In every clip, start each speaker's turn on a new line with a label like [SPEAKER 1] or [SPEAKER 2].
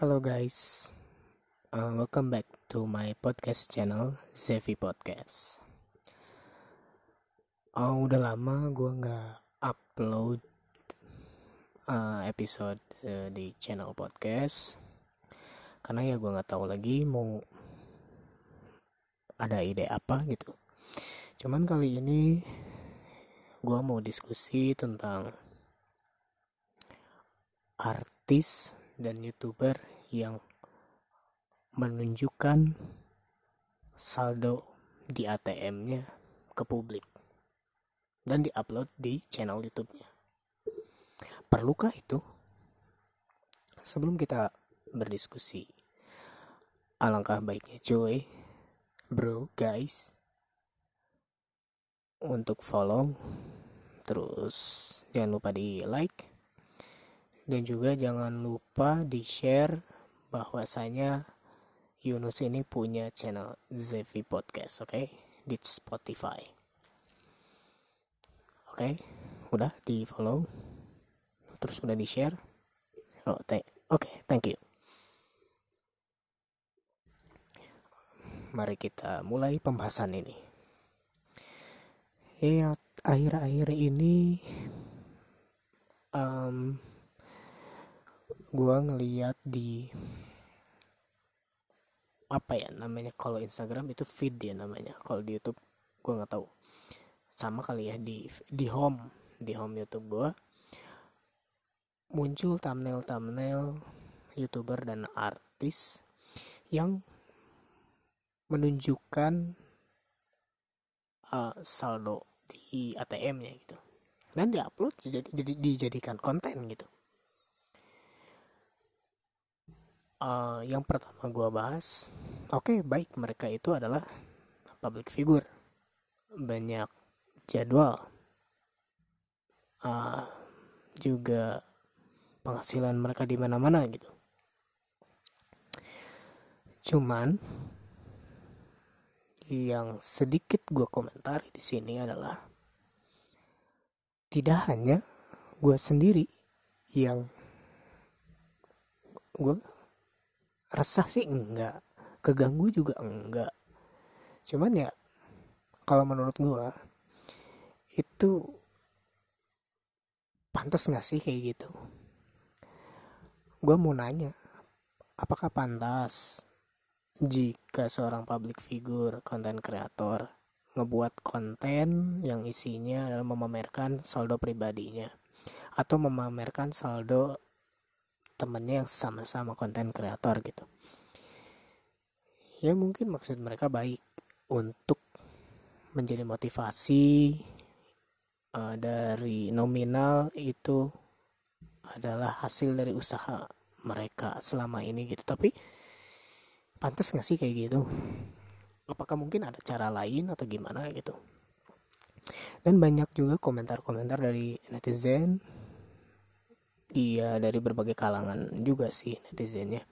[SPEAKER 1] Hello guys, uh, welcome back to my podcast channel Zevi Podcast. Oh, udah lama gue nggak upload uh, episode uh, di channel podcast karena ya gue nggak tahu lagi mau ada ide apa gitu. Cuman kali ini gue mau diskusi tentang artis dan youtuber yang menunjukkan saldo di ATM-nya ke publik dan diupload di channel YouTube-nya. Perlukah itu? Sebelum kita berdiskusi, alangkah baiknya cuy, bro, guys, untuk follow, terus jangan lupa di like, dan juga jangan lupa di share bahwasanya Yunus ini punya channel Zevi Podcast oke okay? di Spotify oke okay? udah di follow terus udah di share oh, oke okay, thank you mari kita mulai pembahasan ini ya akhir-akhir ini um, gue ngeliat di apa ya namanya kalau Instagram itu feed dia namanya kalau di YouTube gue nggak tahu. Sama kali ya di di home di home YouTube gue muncul thumbnail thumbnail youtuber dan artis yang menunjukkan uh, saldo di ATM-nya gitu. Dan diupload jadi, jadi dijadikan konten gitu uh, yang pertama gue bahas oke okay, baik mereka itu adalah public figure. Banyak jadwal. Uh, juga penghasilan mereka di mana-mana gitu. Cuman yang sedikit gue komentari di sini adalah tidak hanya gue sendiri yang gue resah sih? Enggak. Keganggu juga enggak. Cuman ya kalau menurut gua itu pantas nggak sih kayak gitu? Gua mau nanya apakah pantas jika seorang public figure konten kreator ngebuat konten yang isinya adalah memamerkan saldo pribadinya? Atau memamerkan saldo temennya yang sama-sama konten kreator gitu. Ya mungkin maksud mereka baik untuk menjadi motivasi uh, dari nominal itu adalah hasil dari usaha mereka selama ini gitu. Tapi pantas gak sih kayak gitu? Apakah mungkin ada cara lain atau gimana gitu? Dan banyak juga komentar-komentar dari netizen dia dari berbagai kalangan juga sih netizennya.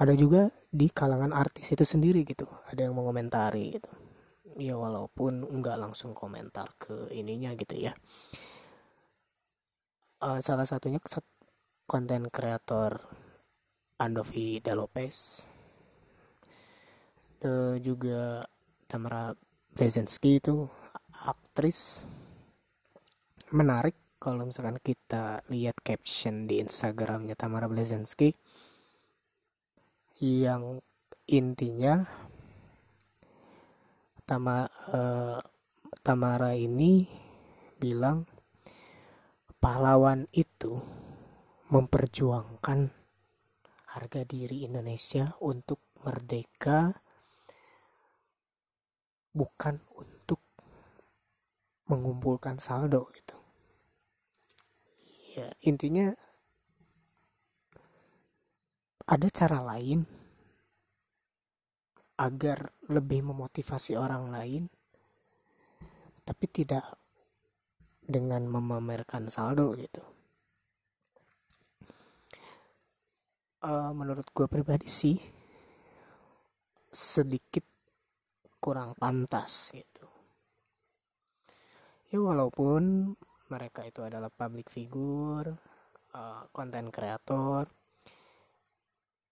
[SPEAKER 1] Ada juga di kalangan artis itu sendiri gitu ada yang mengomentari gitu. Ya walaupun nggak langsung komentar ke ininya gitu ya. Uh, salah satunya konten kreator Andovi Dalopes uh, juga Tamara Brzezinski itu aktris. Menarik kalau misalkan kita lihat caption di Instagramnya Tamara Blazinski yang intinya Tama, uh, Tamara ini bilang pahlawan itu memperjuangkan harga diri Indonesia untuk merdeka bukan untuk mengumpulkan saldo gitu ya intinya ada cara lain agar lebih memotivasi orang lain tapi tidak dengan memamerkan saldo gitu. Uh, menurut gue pribadi sih sedikit kurang pantas gitu. Ya walaupun mereka itu adalah public figure konten uh, kreator.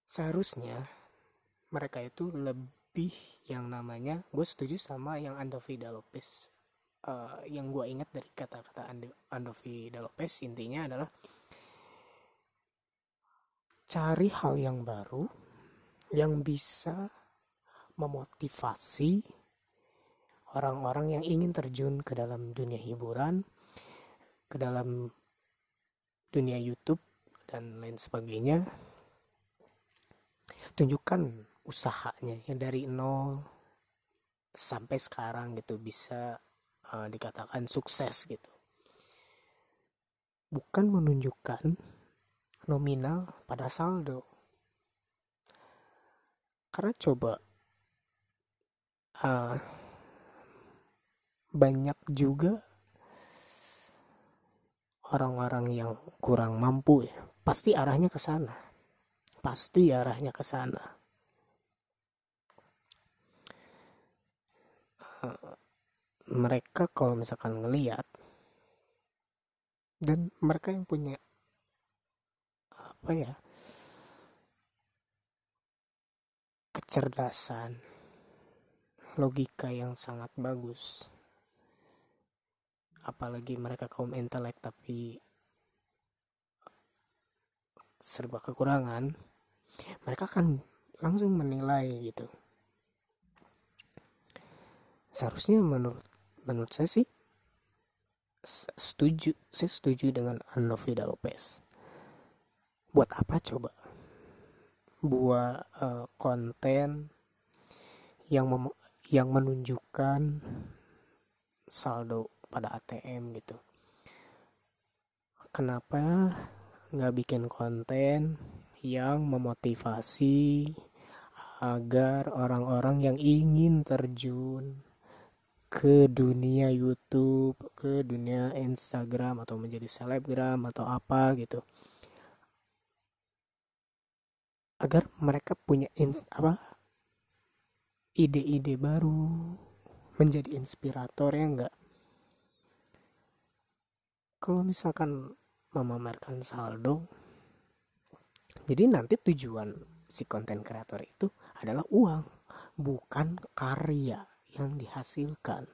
[SPEAKER 1] Seharusnya mereka itu lebih yang namanya gue setuju sama yang Andovida Lopez uh, yang gue ingat dari kata-kata Andovida Lopez intinya adalah cari hal yang baru yang bisa memotivasi orang-orang yang ingin terjun ke dalam dunia hiburan, ke dalam dunia YouTube dan lain sebagainya. Tunjukkan usahanya yang dari nol sampai sekarang gitu bisa uh, dikatakan sukses gitu. Bukan menunjukkan nominal pada saldo. Karena coba uh, banyak juga orang-orang yang kurang mampu ya pasti arahnya ke sana. Pasti arahnya ke sana. Uh, mereka kalau misalkan ngeliat dan mereka yang punya apa ya kecerdasan logika yang sangat bagus apalagi mereka kaum intelek tapi serba kekurangan mereka akan langsung menilai gitu. Seharusnya menurut menurut saya sih setuju saya setuju dengan Anovida Lopez. Buat apa coba? Buat uh, konten yang yang menunjukkan saldo pada ATM gitu kenapa nggak bikin konten yang memotivasi agar orang-orang yang ingin terjun ke dunia YouTube, ke dunia Instagram atau menjadi selebgram atau apa gitu. Agar mereka punya ins apa ide-ide baru, menjadi inspirator ya enggak kalau misalkan memamerkan saldo jadi nanti tujuan si konten kreator itu adalah uang bukan karya yang dihasilkan.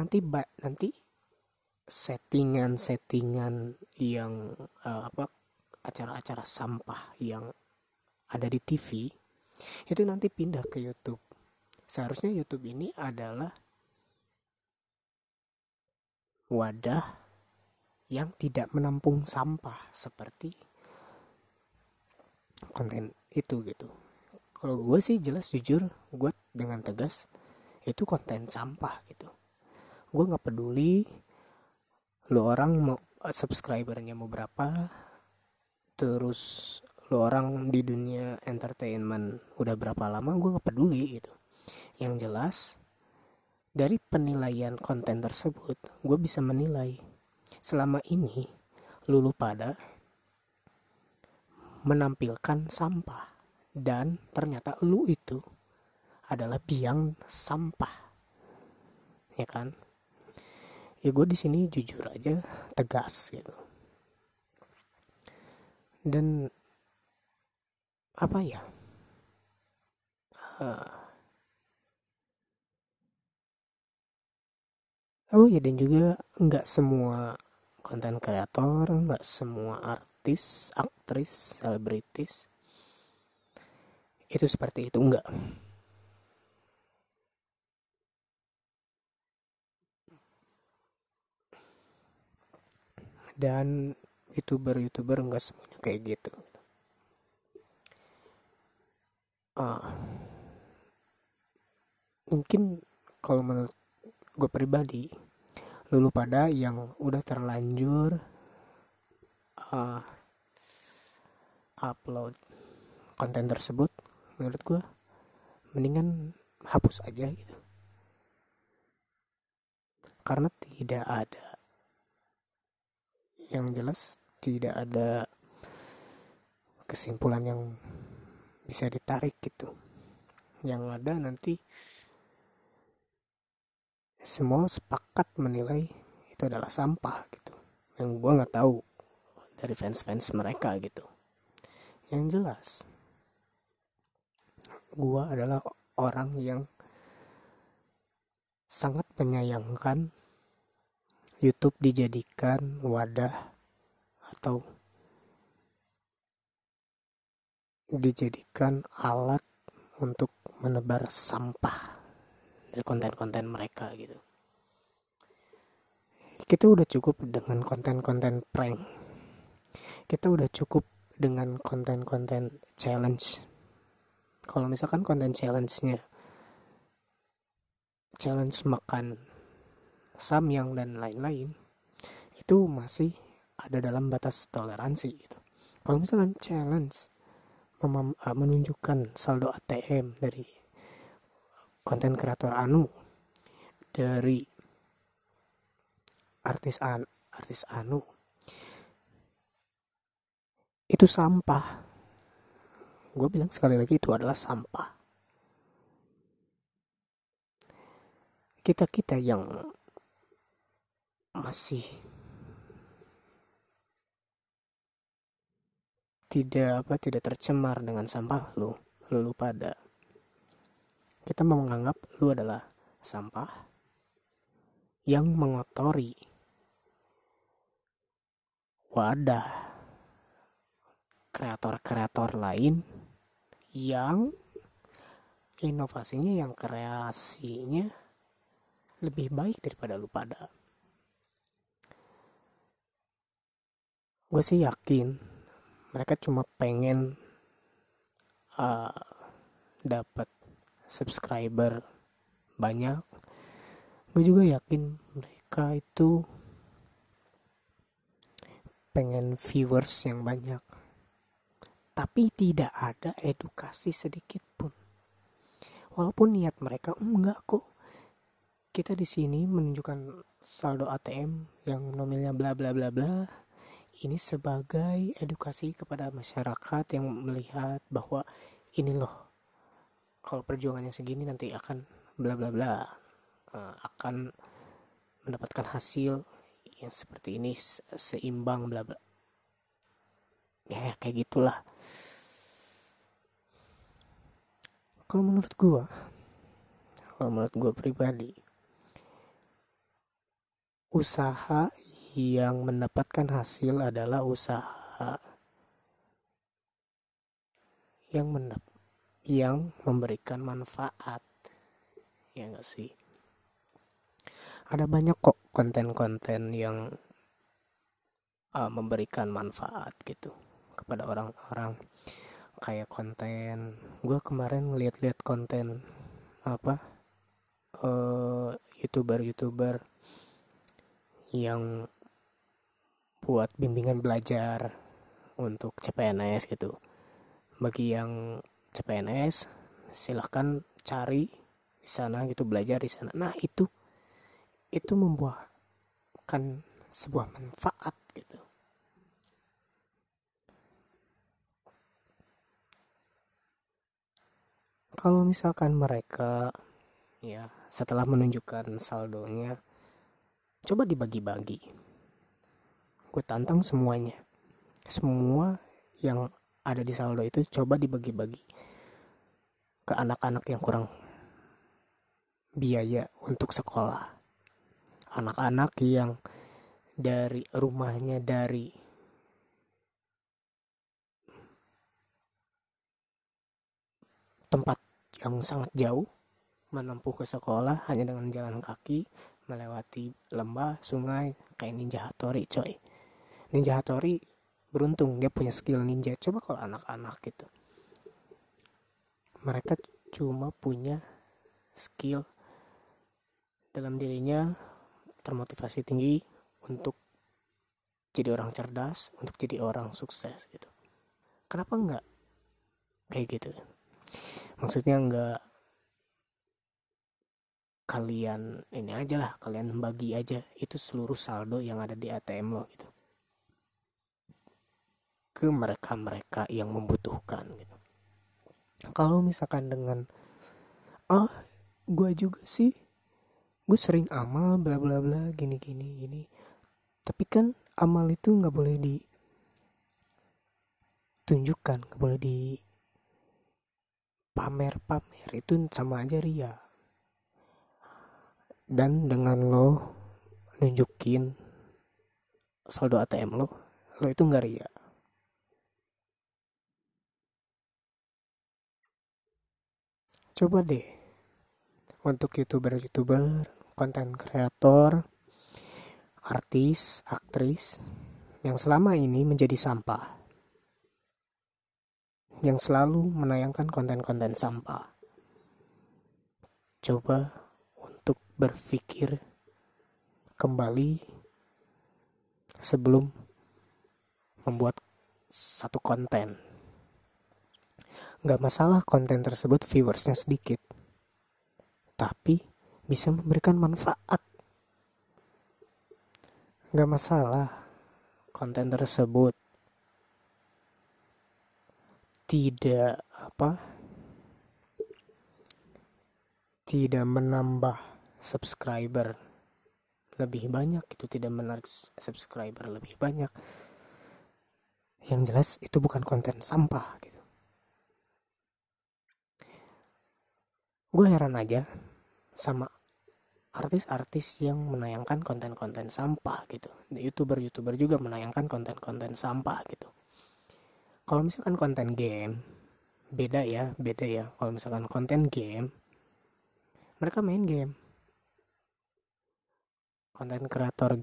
[SPEAKER 1] Nanti ba nanti settingan-settingan yang uh, apa acara-acara sampah yang ada di TV itu nanti pindah ke YouTube. Seharusnya YouTube ini adalah wadah yang tidak menampung sampah seperti konten itu gitu. Kalau gue sih jelas jujur gue dengan tegas itu konten sampah gitu. Gue nggak peduli lo orang mau subscribernya mau berapa terus lo orang di dunia entertainment udah berapa lama gue nggak peduli gitu. Yang jelas dari penilaian konten tersebut gue bisa menilai selama ini lulu pada menampilkan sampah dan ternyata lu itu adalah biang sampah. Ya kan? Ya gue di sini jujur aja tegas gitu. Dan apa ya? Uh, oh ya dan juga nggak semua konten kreator nggak semua artis aktris selebritis itu seperti itu enggak dan youtuber-youtuber enggak semuanya kayak gitu. Ah. Mungkin kalau menurut gue pribadi. Lulu pada yang udah terlanjur uh, upload konten tersebut menurut gue mendingan hapus aja gitu. Karena tidak ada. Yang jelas tidak ada kesimpulan yang bisa ditarik gitu. Yang ada nanti semua sepakat menilai itu adalah sampah gitu. Yang gue nggak tahu dari fans-fans mereka gitu. Yang jelas gue adalah orang yang sangat menyayangkan YouTube dijadikan wadah atau dijadikan alat untuk menebar sampah dari konten-konten mereka gitu. Kita udah cukup dengan konten-konten prank. Kita udah cukup dengan konten-konten challenge kalau misalkan konten challenge-nya challenge makan samyang dan lain-lain itu masih ada dalam batas toleransi gitu. Kalau misalkan challenge uh, menunjukkan saldo ATM dari konten kreator anu dari artis an artis anu. Itu sampah. Gue bilang sekali lagi itu adalah sampah. Kita kita yang masih tidak apa tidak tercemar dengan sampah lu lu, pada kita menganggap lu adalah sampah yang mengotori wadah kreator-kreator lain yang inovasinya yang kreasinya lebih baik daripada lu pada. Gue sih yakin mereka cuma pengen uh, dapat subscriber banyak gue juga yakin mereka itu pengen viewers yang banyak tapi tidak ada edukasi sedikit pun. Walaupun niat mereka enggak kok. Kita di sini menunjukkan saldo ATM yang nominalnya bla bla bla bla. Ini sebagai edukasi kepada masyarakat yang melihat bahwa ini loh kalau perjuangannya segini nanti akan bla bla bla uh, akan mendapatkan hasil yang seperti ini seimbang bla bla. Ya kayak gitulah. Kalau menurut gue kalau menurut gue pribadi usaha yang mendapatkan hasil adalah usaha yang mendap yang memberikan manfaat. Ya enggak sih? Ada banyak kok konten-konten yang uh, memberikan manfaat gitu kepada orang-orang. Kayak konten gue kemarin ngeliat-liat konten apa uh, youtuber youtuber yang buat bimbingan belajar untuk CPNS gitu. Bagi yang CPNS silahkan cari di sana gitu belajar di sana. Nah itu itu membuahkan sebuah manfaat gitu. Kalau misalkan mereka ya setelah menunjukkan saldonya coba dibagi-bagi. Gue tantang semuanya. Semua yang ada di saldo itu coba dibagi-bagi ke anak-anak yang kurang biaya untuk sekolah. Anak-anak yang dari rumahnya dari tempat yang sangat jauh menempuh ke sekolah hanya dengan jalan kaki melewati lembah sungai kayak ninja hatori coy. Ninja hatori beruntung dia punya skill ninja. Coba kalau anak-anak gitu mereka cuma punya skill dalam dirinya termotivasi tinggi untuk jadi orang cerdas untuk jadi orang sukses gitu. Kenapa enggak kayak gitu? Maksudnya nggak kalian ini aja lah kalian bagi aja itu seluruh saldo yang ada di ATM lo gitu. Ke mereka-mereka yang membutuhkan gitu kalau misalkan dengan oh gue juga sih gue sering amal bla bla bla gini gini gini. Tapi kan amal itu nggak boleh di ditunjukkan nggak boleh di pamer-pamer itu sama aja ria. Dan dengan lo nunjukin saldo ATM lo lo itu nggak ria coba deh untuk youtuber-youtuber konten kreator artis aktris yang selama ini menjadi sampah yang selalu menayangkan konten-konten sampah. Coba untuk berpikir kembali sebelum membuat satu konten. Gak masalah konten tersebut viewersnya sedikit, tapi bisa memberikan manfaat. Gak masalah konten tersebut. Tidak apa? Tidak menambah subscriber lebih banyak. Itu tidak menarik subscriber lebih banyak. Yang jelas itu bukan konten sampah gitu gue heran aja sama artis-artis yang menayangkan konten-konten sampah gitu. Youtuber-youtuber juga menayangkan konten-konten sampah gitu. Kalau misalkan konten game beda ya beda ya. Kalau misalkan konten game mereka main game. Konten kreator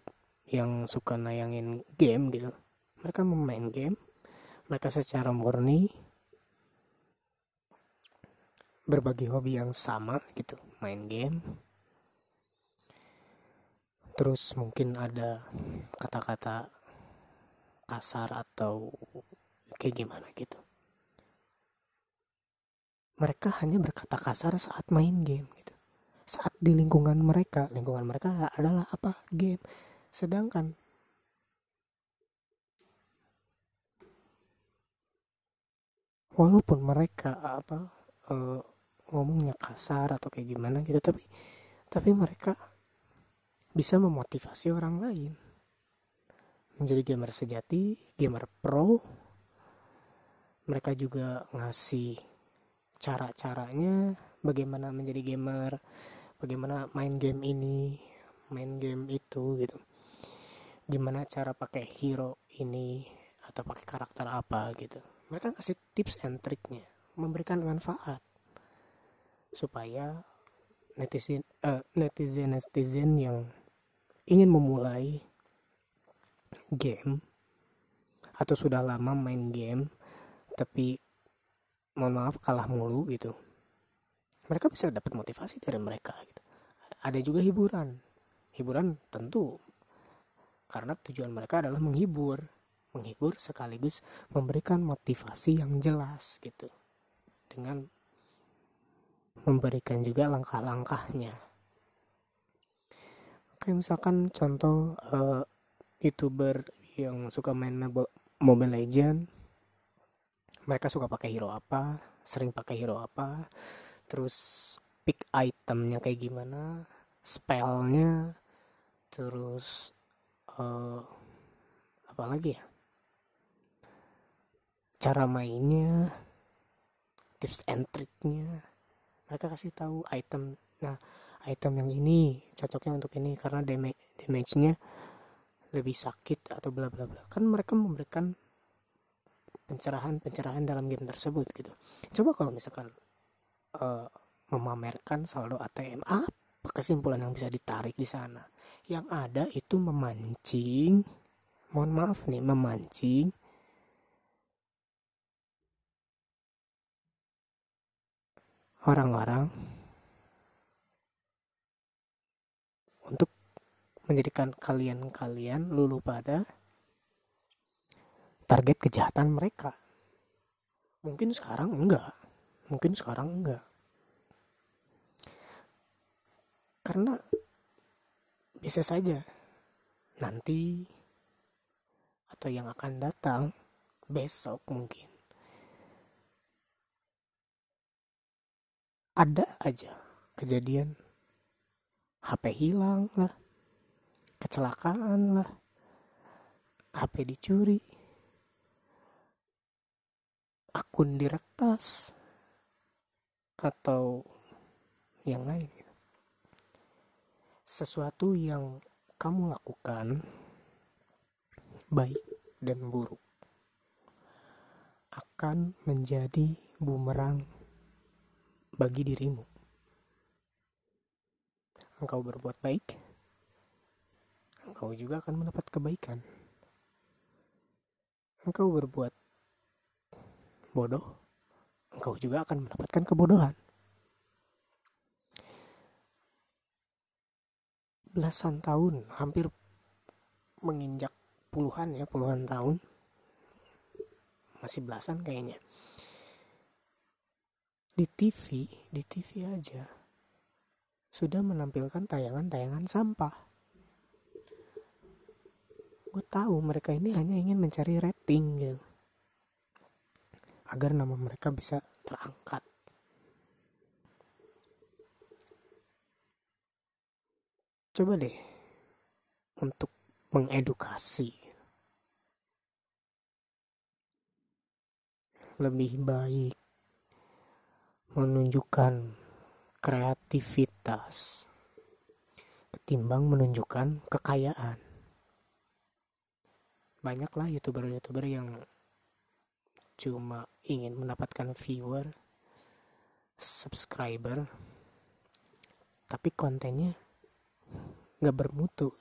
[SPEAKER 1] yang suka nayangin game gitu mereka memain game. Mereka secara murni berbagi hobi yang sama gitu main game. Terus mungkin ada kata-kata kasar atau kayak gimana gitu. Mereka hanya berkata kasar saat main game gitu. Saat di lingkungan mereka lingkungan mereka adalah apa? Game. Sedangkan walaupun mereka apa uh, ngomongnya kasar atau kayak gimana gitu tapi tapi mereka bisa memotivasi orang lain. Menjadi gamer sejati gamer pro. Mereka juga ngasih cara-caranya bagaimana menjadi gamer bagaimana main game ini main game itu gitu. Gimana cara pakai hero ini atau pakai karakter apa gitu. Mereka kasih tips and triknya memberikan manfaat supaya netizen uh, netizen netizen yang ingin memulai game atau sudah lama main game tapi mohon maaf kalah mulu gitu mereka bisa dapat motivasi dari mereka gitu. Ada juga hiburan. Hiburan tentu karena tujuan mereka adalah menghibur menghibur sekaligus memberikan motivasi yang jelas gitu. Dengan memberikan juga langkah-langkahnya. Kayak misalkan contoh uh, youtuber yang suka main Mobile Legend. Mereka suka pakai hero apa sering pakai hero apa terus pick itemnya kayak gimana spellnya terus uh, apa lagi ya? Cara mainnya tips and triknya mereka kasih tahu item nah item yang ini cocoknya untuk ini karena damage damage-nya lebih sakit atau bla bla bla kan mereka memberikan pencerahan-pencerahan dalam game tersebut gitu. Coba kalau misalkan uh, memamerkan saldo ATM apa kesimpulan yang bisa ditarik di sana? Yang ada itu memancing, mohon maaf nih, memancing orang-orang untuk menjadikan kalian-kalian lulu pada target kejahatan mereka. Mungkin sekarang enggak. Mungkin sekarang enggak. Karena bisa saja nanti atau yang akan datang besok mungkin ada aja kejadian. HP hilang lah. Kecelakaan lah. HP dicuri. Akun diretas. Atau yang lain. Sesuatu yang kamu lakukan baik dan buruk akan menjadi bumerang bagi dirimu. Engkau berbuat baik engkau juga akan mendapat kebaikan. Engkau berbuat bodoh engkau juga akan mendapatkan kebodohan. Belasan tahun hampir menginjak puluhan ya puluhan tahun. Masih belasan kayaknya di TV di TV aja. Sudah menampilkan tayangan-tayangan sampah. Gue tahu mereka ini hanya ingin mencari rating gitu agar nama mereka bisa terangkat. Coba deh untuk mengedukasi. Lebih baik menunjukkan kreativitas ketimbang menunjukkan kekayaan. Banyaklah youtuber-youtuber yang cuma ingin mendapatkan viewer subscriber tapi kontennya nggak bermutu.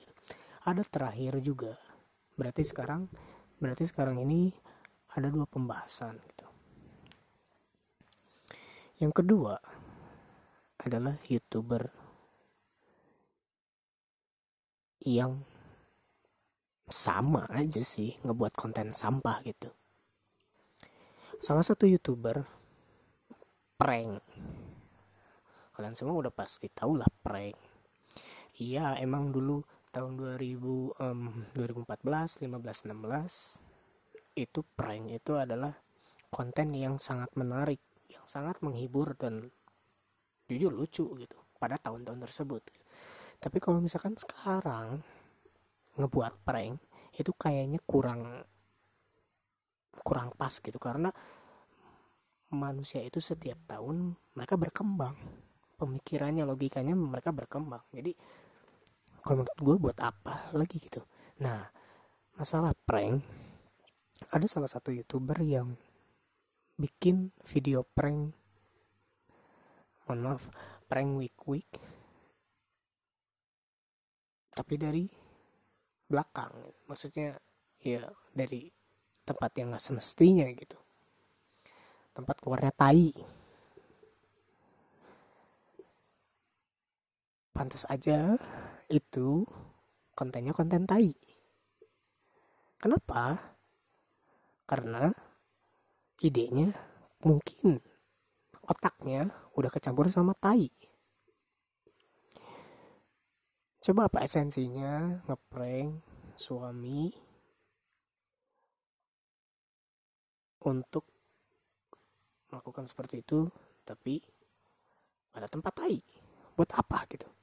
[SPEAKER 1] Ada terakhir juga. Berarti sekarang berarti sekarang ini ada dua pembahasan yang kedua adalah youtuber yang sama aja sih ngebuat konten sampah gitu. Salah satu youtuber prank. Kalian semua udah pasti tahu lah prank. Iya emang dulu tahun 2000 um, 2014 15 16 itu prank itu adalah konten yang sangat menarik sangat menghibur dan jujur lucu gitu pada tahun-tahun tersebut. Tapi kalau misalkan sekarang ngebuat prank itu kayaknya kurang kurang pas gitu. Karena manusia itu setiap tahun mereka berkembang. Pemikirannya logikanya mereka berkembang. Jadi kalau menurut gue buat apa lagi gitu? Nah masalah prank ada salah satu youtuber yang bikin video prank mohon maaf prank week week tapi dari belakang maksudnya ya dari tempat yang gak semestinya gitu tempat keluarnya tai pantas aja itu kontennya konten tai. Kenapa? Karena idenya mungkin otaknya udah kecampur sama tai. Coba apa esensinya ngeprank suami untuk melakukan seperti itu tapi pada tempat tai buat apa gitu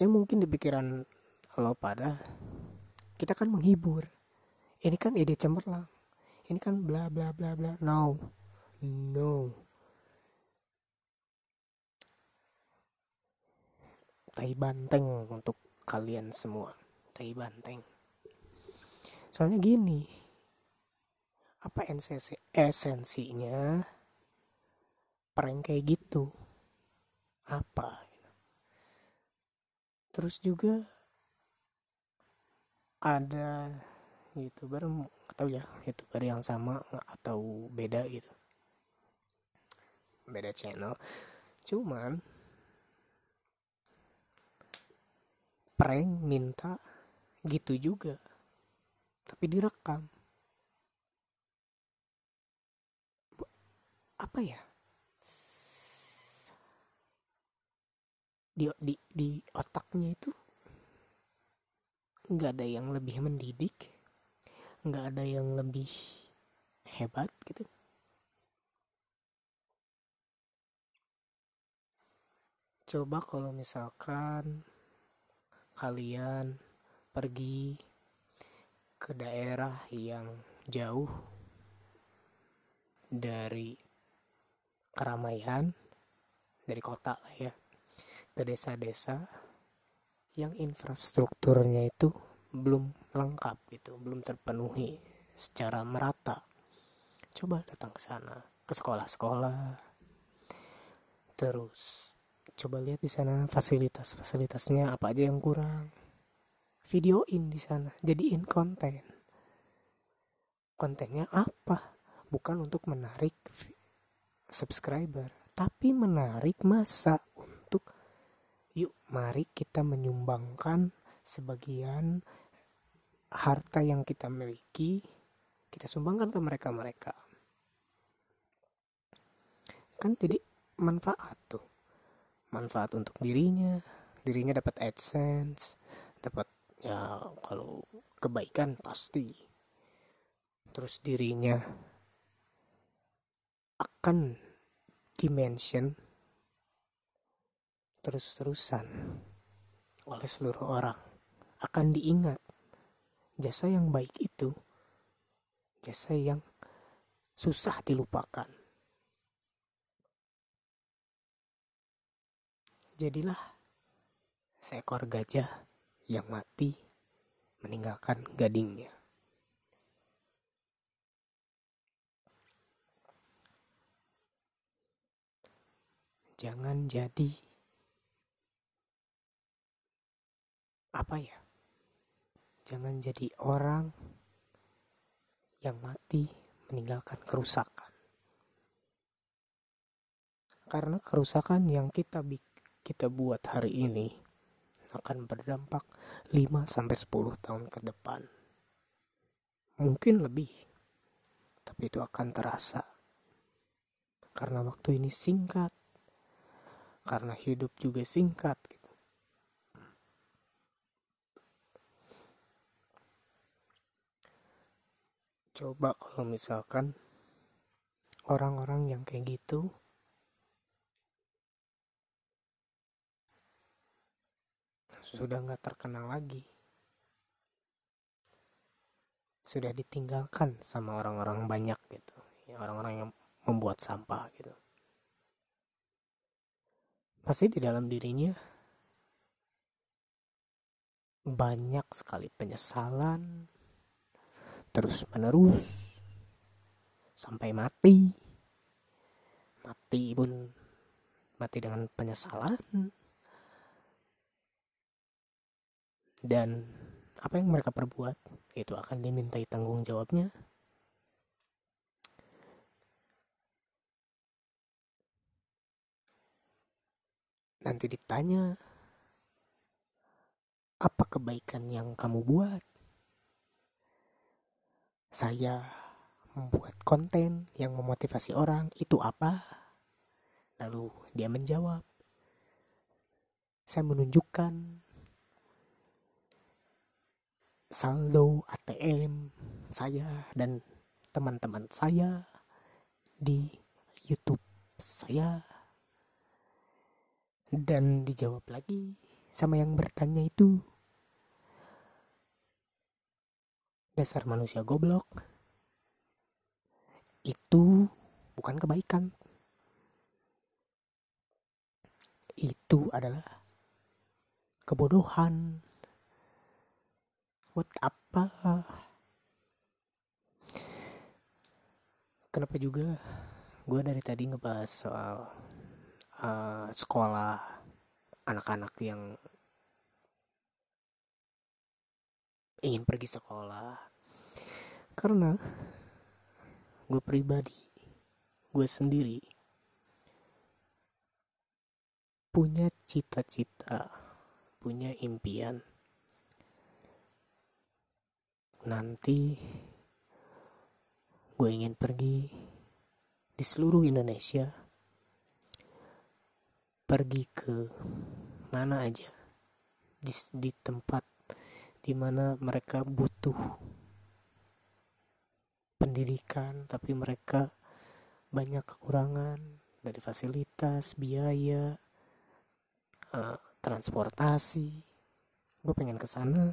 [SPEAKER 1] yang mungkin di pikiran lo pada kita kan menghibur. Ini kan ide cemerlang. Ini kan bla bla bla bla. No. No. Tai banteng untuk kalian semua. Tai banteng. Soalnya gini apa esensi esensinya? Prank kayak gitu. Apa terus juga ada youtuber atau ya youtuber yang sama atau beda gitu. Beda channel. Cuman prank minta gitu juga tapi direkam. Apa ya di di di otaknya itu nggak ada yang lebih mendidik nggak ada yang lebih hebat gitu. Coba kalau misalkan kalian pergi ke daerah yang jauh dari keramaian dari kota lah ya ke desa-desa yang infrastrukturnya itu belum lengkap gitu belum terpenuhi secara merata. Coba datang ke sana ke sekolah-sekolah. Terus coba lihat di sana fasilitas-fasilitasnya apa aja yang kurang. Videoin di sana jadiin konten. Kontennya apa? Bukan untuk menarik subscriber tapi menarik masa yuk mari kita menyumbangkan sebagian harta yang kita miliki kita sumbangkan ke mereka-mereka. Kan jadi manfaat tuh. Manfaat untuk dirinya dirinya dapat adsense dapat ya kalau kebaikan pasti. Terus dirinya akan dimension terus-terusan oleh seluruh orang akan diingat jasa yang baik itu jasa yang susah dilupakan jadilah seekor gajah yang mati meninggalkan gadingnya. Jangan jadi apa ya? Jangan jadi orang yang mati meninggalkan kerusakan. Karena kerusakan yang kita kita buat hari ini akan berdampak 5 sampai 10 tahun ke depan. Mungkin lebih. Tapi itu akan terasa. Karena waktu ini singkat. Karena hidup juga singkat Coba kalau misalkan orang-orang yang kayak gitu sudah nggak terkenal lagi sudah ditinggalkan sama orang-orang banyak gitu ya, orang-orang yang membuat sampah gitu. Pasti di dalam dirinya banyak sekali penyesalan terus menerus sampai mati. Mati pun mati dengan penyesalan. Dan apa yang mereka perbuat itu akan dimintai tanggung jawabnya. Nanti ditanya apa kebaikan yang kamu buat saya membuat konten yang memotivasi orang itu apa? Lalu dia menjawab saya menunjukkan saldo ATM saya dan teman-teman saya di YouTube saya. Dan dijawab lagi sama yang bertanya itu dasar manusia goblok. Itu bukan kebaikan. Itu adalah kebodohan. Buat apa? Kenapa juga gue dari tadi ngebahas soal uh, sekolah anak-anak yang ingin pergi sekolah karena gue pribadi gue sendiri punya cita-cita punya impian. Nanti gue ingin pergi di seluruh Indonesia. Pergi ke mana aja di, di tempat di mana mereka butuh pendidikan tapi mereka banyak kekurangan dari fasilitas biaya uh, transportasi. Gue pengen ke sana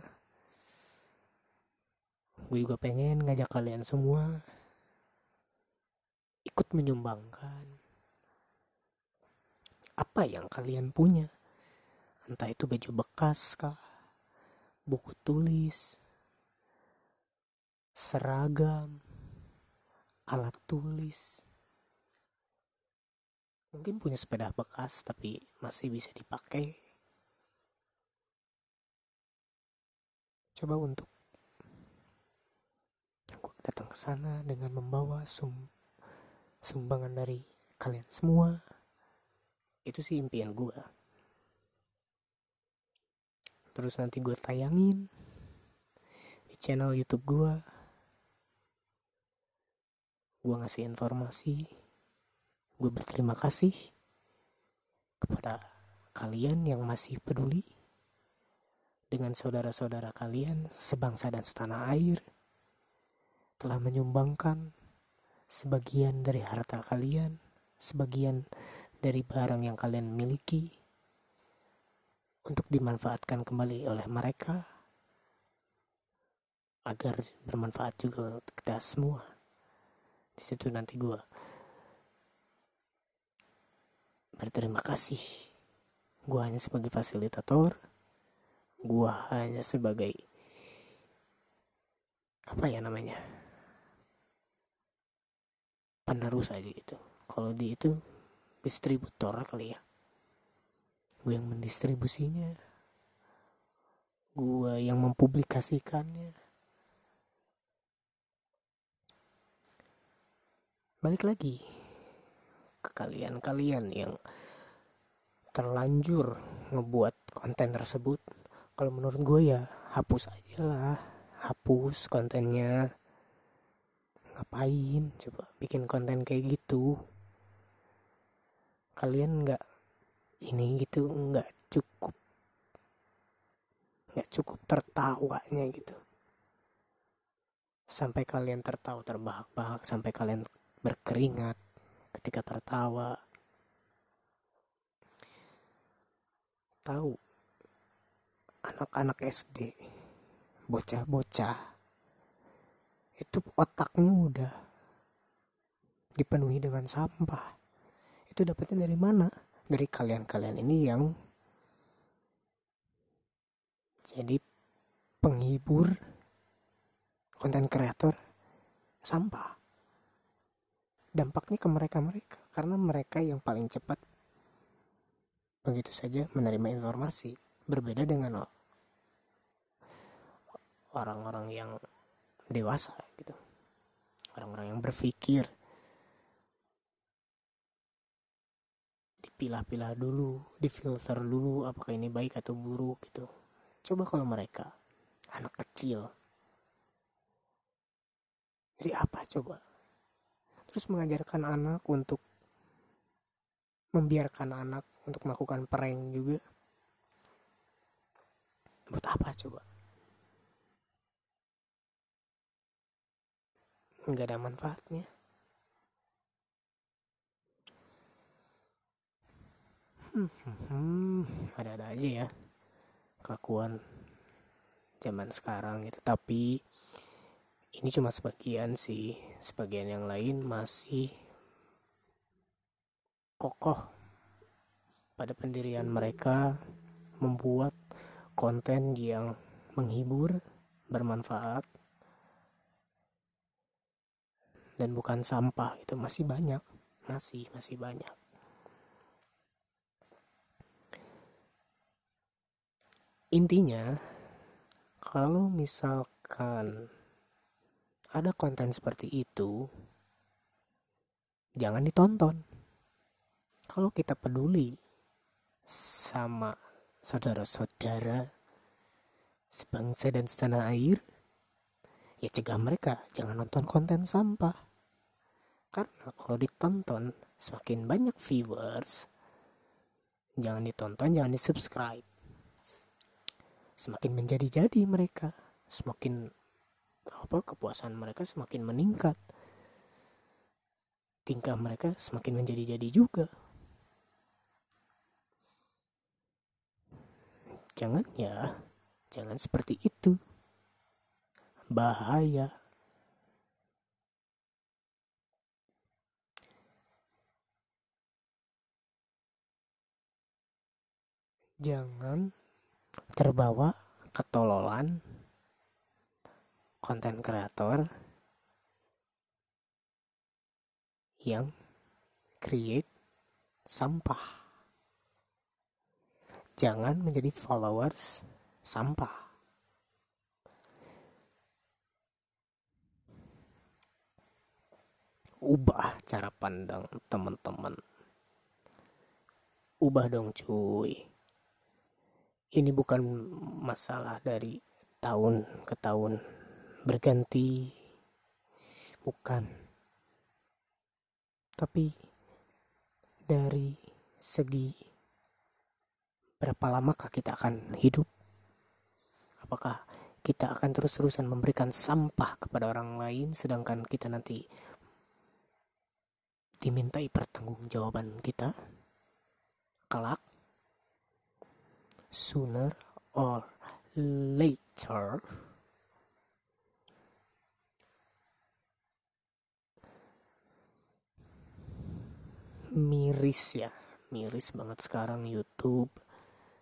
[SPEAKER 1] gue juga pengen ngajak kalian semua ikut menyumbangkan apa yang kalian punya. Entah itu baju bekas kah buku tulis seragam alat tulis. Mungkin punya sepeda bekas tapi masih bisa dipakai. Coba untuk aku datang ke sana dengan membawa sum sumbangan dari kalian semua. Itu sih impian gue terus nanti gue tayangin di channel YouTube gue gue ngasih informasi gue berterima kasih kepada kalian yang masih peduli dengan saudara-saudara kalian sebangsa dan setanah air telah menyumbangkan sebagian dari harta kalian, sebagian dari barang yang kalian miliki untuk dimanfaatkan kembali oleh mereka agar bermanfaat juga untuk kita semua. Di situ nanti gue berterima kasih. Gue hanya sebagai fasilitator. Gua hanya sebagai apa ya namanya penerus aja gitu. Kalau di itu distributor kali ya. Gue yang mendistribusinya. Gue yang mempublikasikannya balik lagi ke kalian-kalian yang terlanjur ngebuat konten tersebut. Kalau menurut gue ya hapus aja lah. Hapus kontennya. Ngapain coba bikin konten kayak gitu? Kalian nggak ini gitu nggak cukup nggak cukup tertawanya gitu. Sampai kalian tertawa terbahak-bahak sampai kalian berkeringat ketika tertawa. Tahu anak-anak SD bocah-bocah itu otaknya udah dipenuhi dengan sampah. Itu dapatnya dari mana? Dari kalian-kalian ini yang jadi penghibur konten kreator sampah dampaknya ke mereka-mereka karena mereka yang paling cepat begitu saja menerima informasi berbeda dengan orang-orang yang dewasa gitu. Orang-orang yang berpikir. Dipilah-pilah dulu difilter dulu apakah ini baik atau buruk gitu. Coba kalau mereka anak kecil. Jadi apa coba terus mengajarkan anak untuk membiarkan anak untuk melakukan prank juga. Buat apa coba? Nggak ada manfaatnya. Hmm, hmm, hmm, ada-ada aja ya. Kelakuan zaman sekarang gitu. Tapi ini cuma sebagian sih. Sebagian yang lain masih kokoh pada pendirian mereka membuat konten yang menghibur bermanfaat dan bukan sampah. Itu masih banyak. Masih masih banyak. Intinya kalau misalkan ada konten seperti itu jangan ditonton. Kalau kita peduli sama saudara-saudara sebangsa dan setanah air ya cegah mereka jangan nonton konten sampah. Karena kalau ditonton semakin banyak viewers jangan ditonton jangan di subscribe semakin menjadi-jadi mereka semakin apa kepuasan mereka semakin meningkat. Tingkah mereka semakin menjadi-jadi juga. Jangan ya jangan seperti itu. Bahaya. Jangan terbawa ketololan konten kreator yang create sampah. Jangan menjadi followers sampah. Ubah cara pandang teman-teman. Ubah dong cuy ini bukan masalah dari tahun ke tahun berganti. Bukan. Tapi dari segi berapa lamakah kita akan hidup? Apakah kita akan terus-terusan memberikan sampah kepada orang lain sedangkan kita nanti dimintai pertanggungjawaban kita? Kelak sooner or later miris ya. Miris banget sekarang YouTube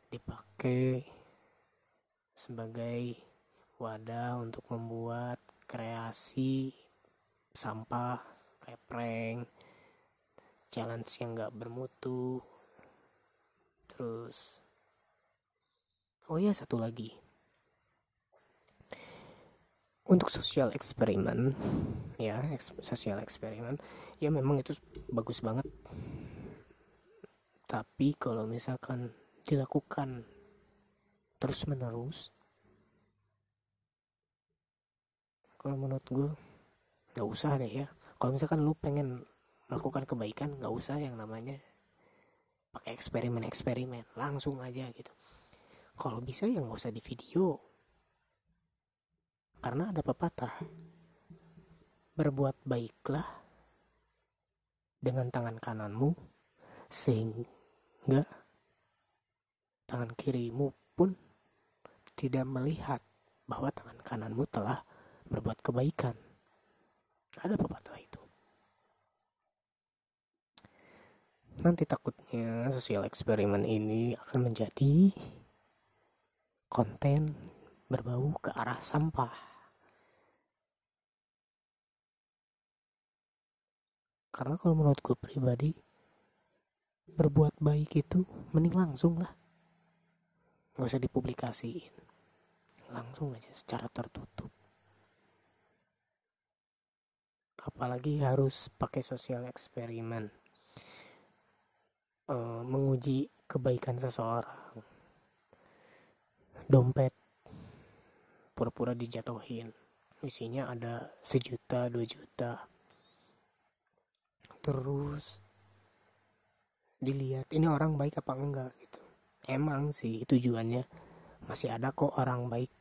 [SPEAKER 1] dipakai sebagai wadah untuk membuat kreasi sampah kayak prank challenge yang gak bermutu. Terus oh ya satu lagi untuk sosial eksperimen ya sosial eksperimen ya memang itu bagus banget. Tapi kalau misalkan dilakukan terus menerus kalau menurut gue nggak usah deh ya. Kalau misalkan lu pengen melakukan kebaikan nggak usah yang namanya pakai eksperimen eksperimen langsung aja gitu. Kalau bisa ya nggak usah di video karena ada pepatah. Berbuat baiklah dengan tangan kananmu sehingga tangan kirimu pun tidak melihat bahwa tangan kananmu telah berbuat kebaikan. Ada pepatah itu. Nanti takutnya sosial eksperimen ini akan menjadi konten berbau ke arah sampah. Karena kalau menurut gue pribadi, berbuat baik itu mending langsung lah. Gak usah dipublikasiin. Langsung aja secara tertutup. Apalagi harus pakai sosial eksperimen. Uh, menguji kebaikan seseorang dompet pura-pura dijatuhin isinya ada sejuta dua juta terus dilihat ini orang baik apa enggak? Gitu. Emang sih tujuannya. Masih ada kok orang baik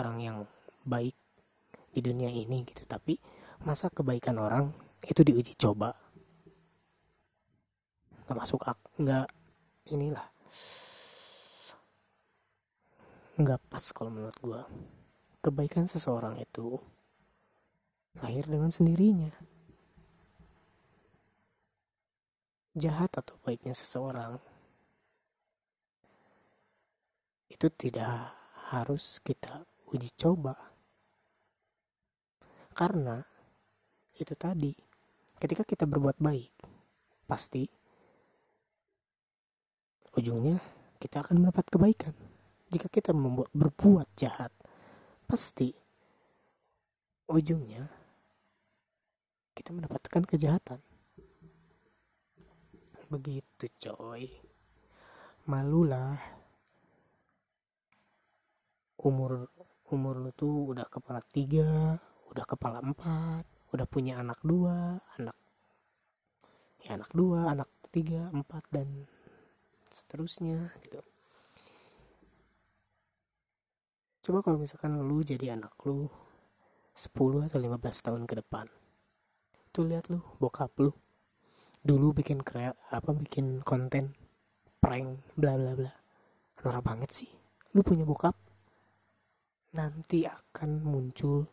[SPEAKER 1] orang yang baik di dunia ini gitu. Tapi masa kebaikan orang itu diuji coba. Nggak masuk ak nggak inilah. Nggak pas kalau menurut gue kebaikan seseorang itu lahir dengan sendirinya jahat atau baiknya seseorang itu tidak harus kita uji coba. Karena itu tadi ketika kita berbuat baik pasti ujungnya kita akan mendapat kebaikan. Jika kita membuat berbuat jahat pasti ujungnya kita mendapatkan kejahatan begitu coy. Malulah. Umur umur lu tuh udah kepala tiga udah kepala empat udah punya anak dua anak ya anak dua anak tiga empat dan seterusnya gitu. Coba kalau misalkan lu jadi anak lu 10 atau 15 tahun ke depan tuh lihat lu bokap lu dulu bikin kreat apa bikin konten prank bla bla bla. Norak banget sih. Lu punya bokap nanti akan muncul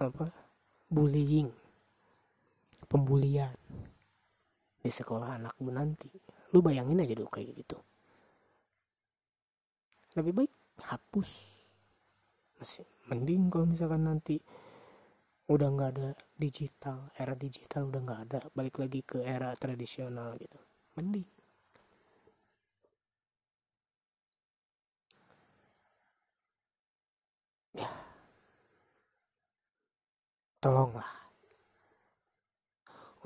[SPEAKER 1] apa bullying pembulian di sekolah anakmu nanti. Lu bayangin aja dulu kayak gitu. Lebih baik hapus. Masih mending kalau misalkan nanti udah nggak ada digital era digital udah nggak ada. Balik lagi ke era tradisional gitu. Mending. Ya. Tolonglah.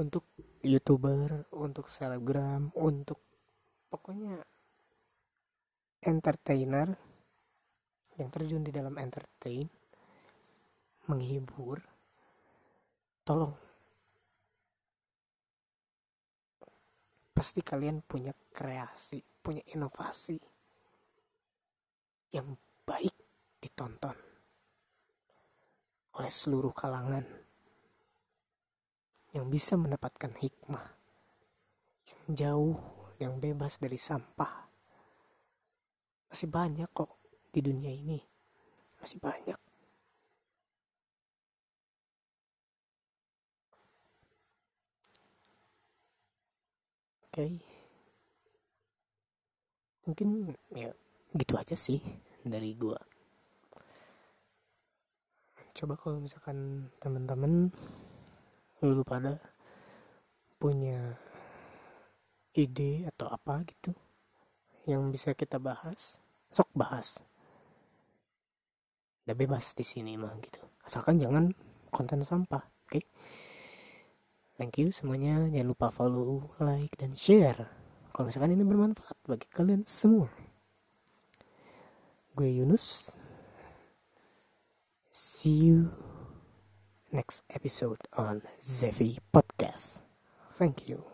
[SPEAKER 1] Untuk youtuber untuk selebgram untuk pokoknya entertainer yang terjun di dalam entertain menghibur tolong pasti kalian punya kreasi punya inovasi yang baik ditonton oleh seluruh kalangan yang bisa mendapatkan hikmah yang jauh, yang bebas dari sampah. Masih banyak kok di dunia ini, masih banyak. Okay. mungkin ya gitu aja sih dari gua coba kalau misalkan teman-teman lu pada punya ide atau apa gitu yang bisa kita bahas sok bahas udah bebas di sini mah gitu asalkan jangan konten sampah oke okay? Thank you semuanya jangan lupa follow like dan share kalau misalkan ini bermanfaat bagi kalian semua gue Yunus See you next episode on Zevi Podcast. Thank you.